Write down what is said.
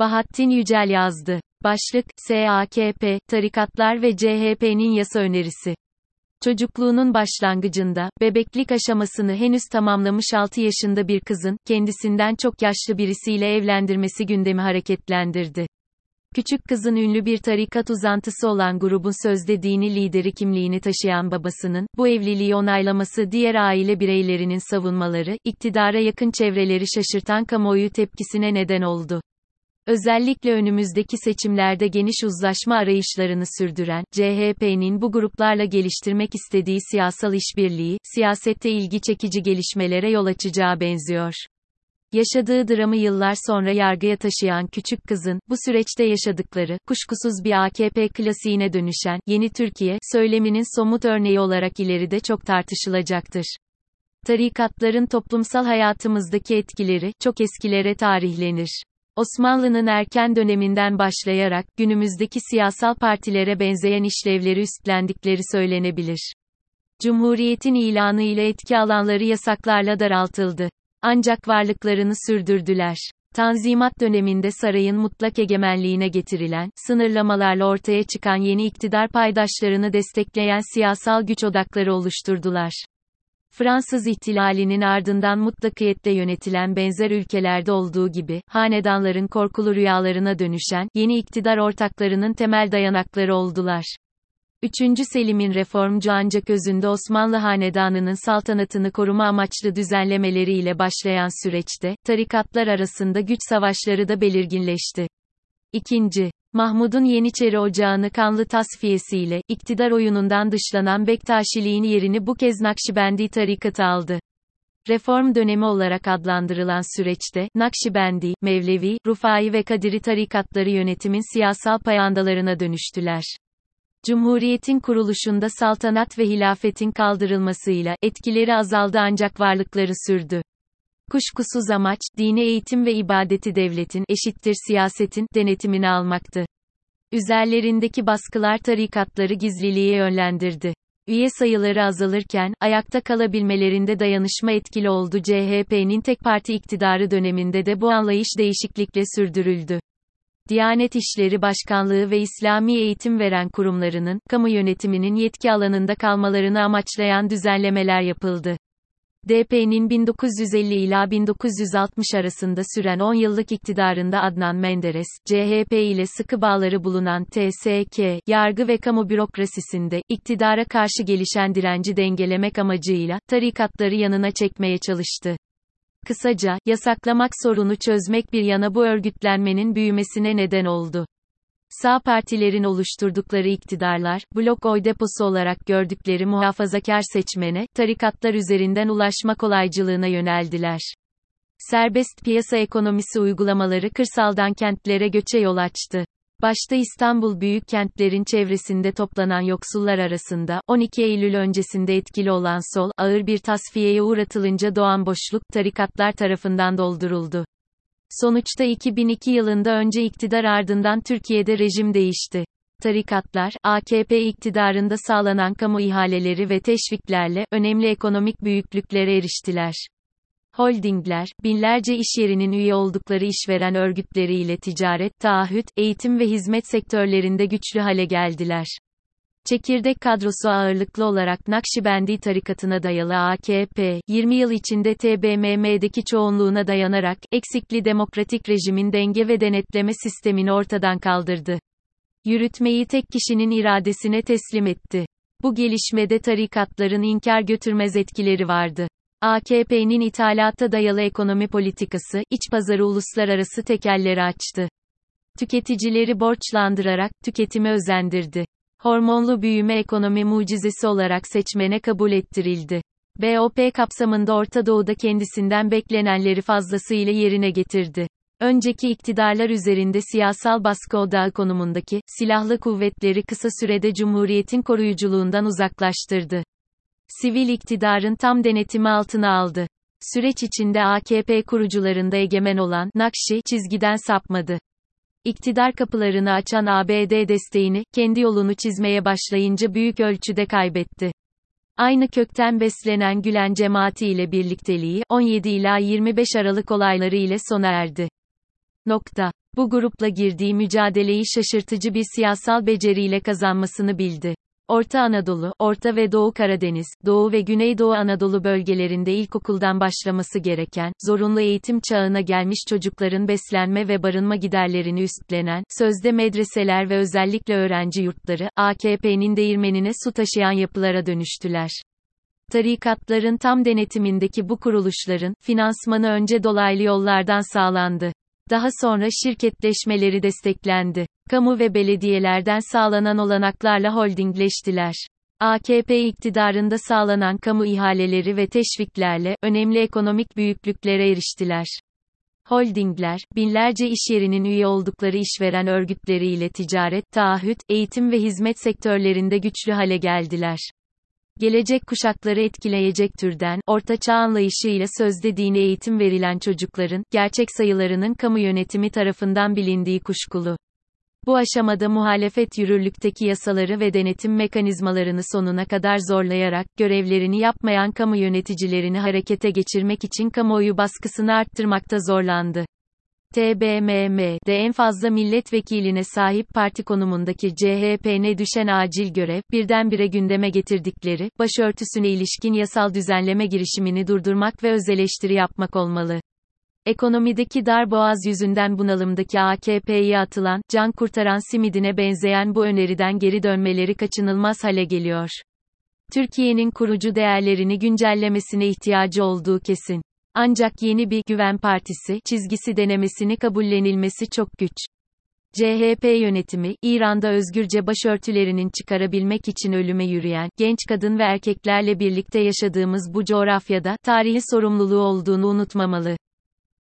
Bahattin Yücel yazdı. Başlık, SAKP, tarikatlar ve CHP'nin yasa önerisi. Çocukluğunun başlangıcında, bebeklik aşamasını henüz tamamlamış 6 yaşında bir kızın, kendisinden çok yaşlı birisiyle evlendirmesi gündemi hareketlendirdi. Küçük kızın ünlü bir tarikat uzantısı olan grubun sözde dini lideri kimliğini taşıyan babasının, bu evliliği onaylaması diğer aile bireylerinin savunmaları, iktidara yakın çevreleri şaşırtan kamuoyu tepkisine neden oldu. Özellikle önümüzdeki seçimlerde geniş uzlaşma arayışlarını sürdüren, CHP'nin bu gruplarla geliştirmek istediği siyasal işbirliği, siyasette ilgi çekici gelişmelere yol açacağı benziyor. Yaşadığı dramı yıllar sonra yargıya taşıyan küçük kızın, bu süreçte yaşadıkları, kuşkusuz bir AKP klasiğine dönüşen, yeni Türkiye, söyleminin somut örneği olarak ileride çok tartışılacaktır. Tarikatların toplumsal hayatımızdaki etkileri, çok eskilere tarihlenir. Osmanlı'nın erken döneminden başlayarak, günümüzdeki siyasal partilere benzeyen işlevleri üstlendikleri söylenebilir. Cumhuriyetin ilanı ile etki alanları yasaklarla daraltıldı. Ancak varlıklarını sürdürdüler. Tanzimat döneminde sarayın mutlak egemenliğine getirilen, sınırlamalarla ortaya çıkan yeni iktidar paydaşlarını destekleyen siyasal güç odakları oluşturdular. Fransız ihtilalinin ardından mutlakiyetle yönetilen benzer ülkelerde olduğu gibi, hanedanların korkulu rüyalarına dönüşen, yeni iktidar ortaklarının temel dayanakları oldular. 3. Selim'in reformcu ancak özünde Osmanlı Hanedanı'nın saltanatını koruma amaçlı düzenlemeleriyle başlayan süreçte, tarikatlar arasında güç savaşları da belirginleşti. 2. Mahmud'un Yeniçeri Ocağı'nı kanlı tasfiyesiyle, iktidar oyunundan dışlanan Bektaşiliğin yerini bu kez Nakşibendi tarikatı aldı. Reform dönemi olarak adlandırılan süreçte, Nakşibendi, Mevlevi, Rufai ve Kadiri tarikatları yönetimin siyasal payandalarına dönüştüler. Cumhuriyetin kuruluşunda saltanat ve hilafetin kaldırılmasıyla, etkileri azaldı ancak varlıkları sürdü. Kuşkusuz amaç, dini eğitim ve ibadeti devletin, eşittir siyasetin, denetimini almaktı. Üzerlerindeki baskılar tarikatları gizliliğe yönlendirdi. Üye sayıları azalırken, ayakta kalabilmelerinde dayanışma etkili oldu CHP'nin tek parti iktidarı döneminde de bu anlayış değişiklikle sürdürüldü. Diyanet İşleri Başkanlığı ve İslami eğitim veren kurumlarının, kamu yönetiminin yetki alanında kalmalarını amaçlayan düzenlemeler yapıldı. DP'nin 1950 ila 1960 arasında süren 10 yıllık iktidarında Adnan Menderes, CHP ile sıkı bağları bulunan TSK, yargı ve kamu bürokrasisinde, iktidara karşı gelişen direnci dengelemek amacıyla, tarikatları yanına çekmeye çalıştı. Kısaca, yasaklamak sorunu çözmek bir yana bu örgütlenmenin büyümesine neden oldu. Sağ partilerin oluşturdukları iktidarlar, blok oy deposu olarak gördükleri muhafazakar seçmene, tarikatlar üzerinden ulaşma kolaycılığına yöneldiler. Serbest piyasa ekonomisi uygulamaları kırsaldan kentlere göçe yol açtı. Başta İstanbul büyük kentlerin çevresinde toplanan yoksullar arasında, 12 Eylül öncesinde etkili olan sol, ağır bir tasfiyeye uğratılınca doğan boşluk, tarikatlar tarafından dolduruldu. Sonuçta 2002 yılında önce iktidar ardından Türkiye'de rejim değişti. Tarikatlar, AKP iktidarında sağlanan kamu ihaleleri ve teşviklerle, önemli ekonomik büyüklüklere eriştiler. Holdingler, binlerce iş yerinin üye oldukları işveren örgütleriyle ticaret, taahhüt, eğitim ve hizmet sektörlerinde güçlü hale geldiler. Çekirdek kadrosu ağırlıklı olarak Nakşibendi tarikatına dayalı AKP, 20 yıl içinde TBMM'deki çoğunluğuna dayanarak, eksikli demokratik rejimin denge ve denetleme sistemini ortadan kaldırdı. Yürütmeyi tek kişinin iradesine teslim etti. Bu gelişmede tarikatların inkar götürmez etkileri vardı. AKP'nin ithalata dayalı ekonomi politikası, iç pazarı uluslararası tekelleri açtı. Tüketicileri borçlandırarak, tüketimi özendirdi. Hormonlu büyüme ekonomi mucizesi olarak seçmene kabul ettirildi. BOP kapsamında Orta Doğu'da kendisinden beklenenleri fazlasıyla yerine getirdi. Önceki iktidarlar üzerinde siyasal baskı odağı konumundaki, silahlı kuvvetleri kısa sürede Cumhuriyet'in koruyuculuğundan uzaklaştırdı. Sivil iktidarın tam denetimi altına aldı. Süreç içinde AKP kurucularında egemen olan Nakşi çizgiden sapmadı. İktidar kapılarını açan ABD desteğini, kendi yolunu çizmeye başlayınca büyük ölçüde kaybetti. Aynı kökten beslenen Gülen cemaati ile birlikteliği, 17 ila 25 Aralık olayları ile sona erdi. Nokta. Bu grupla girdiği mücadeleyi şaşırtıcı bir siyasal beceriyle kazanmasını bildi. Orta Anadolu, Orta ve Doğu Karadeniz, Doğu ve Güneydoğu Anadolu bölgelerinde ilkokuldan başlaması gereken, zorunlu eğitim çağına gelmiş çocukların beslenme ve barınma giderlerini üstlenen, sözde medreseler ve özellikle öğrenci yurtları, AKP'nin değirmenine su taşıyan yapılara dönüştüler. Tarikatların tam denetimindeki bu kuruluşların, finansmanı önce dolaylı yollardan sağlandı. Daha sonra şirketleşmeleri desteklendi. Kamu ve belediyelerden sağlanan olanaklarla holdingleştiler. AKP iktidarında sağlanan kamu ihaleleri ve teşviklerle önemli ekonomik büyüklüklere eriştiler. Holdingler, binlerce iş yerinin üye oldukları işveren örgütleriyle ticaret, taahhüt, eğitim ve hizmet sektörlerinde güçlü hale geldiler gelecek kuşakları etkileyecek türden, orta çağ anlayışıyla sözde dini eğitim verilen çocukların, gerçek sayılarının kamu yönetimi tarafından bilindiği kuşkulu. Bu aşamada muhalefet yürürlükteki yasaları ve denetim mekanizmalarını sonuna kadar zorlayarak, görevlerini yapmayan kamu yöneticilerini harekete geçirmek için kamuoyu baskısını arttırmakta zorlandı. TBMM'de en fazla milletvekiline sahip parti konumundaki CHP'ne düşen acil görev, birdenbire gündeme getirdikleri, başörtüsüne ilişkin yasal düzenleme girişimini durdurmak ve öz eleştiri yapmak olmalı. Ekonomideki dar boğaz yüzünden bunalımdaki AKP'ye atılan, can kurtaran simidine benzeyen bu öneriden geri dönmeleri kaçınılmaz hale geliyor. Türkiye'nin kurucu değerlerini güncellemesine ihtiyacı olduğu kesin. Ancak yeni bir güven partisi çizgisi denemesini kabullenilmesi çok güç. CHP yönetimi, İran'da özgürce başörtülerinin çıkarabilmek için ölüme yürüyen, genç kadın ve erkeklerle birlikte yaşadığımız bu coğrafyada, tarihi sorumluluğu olduğunu unutmamalı.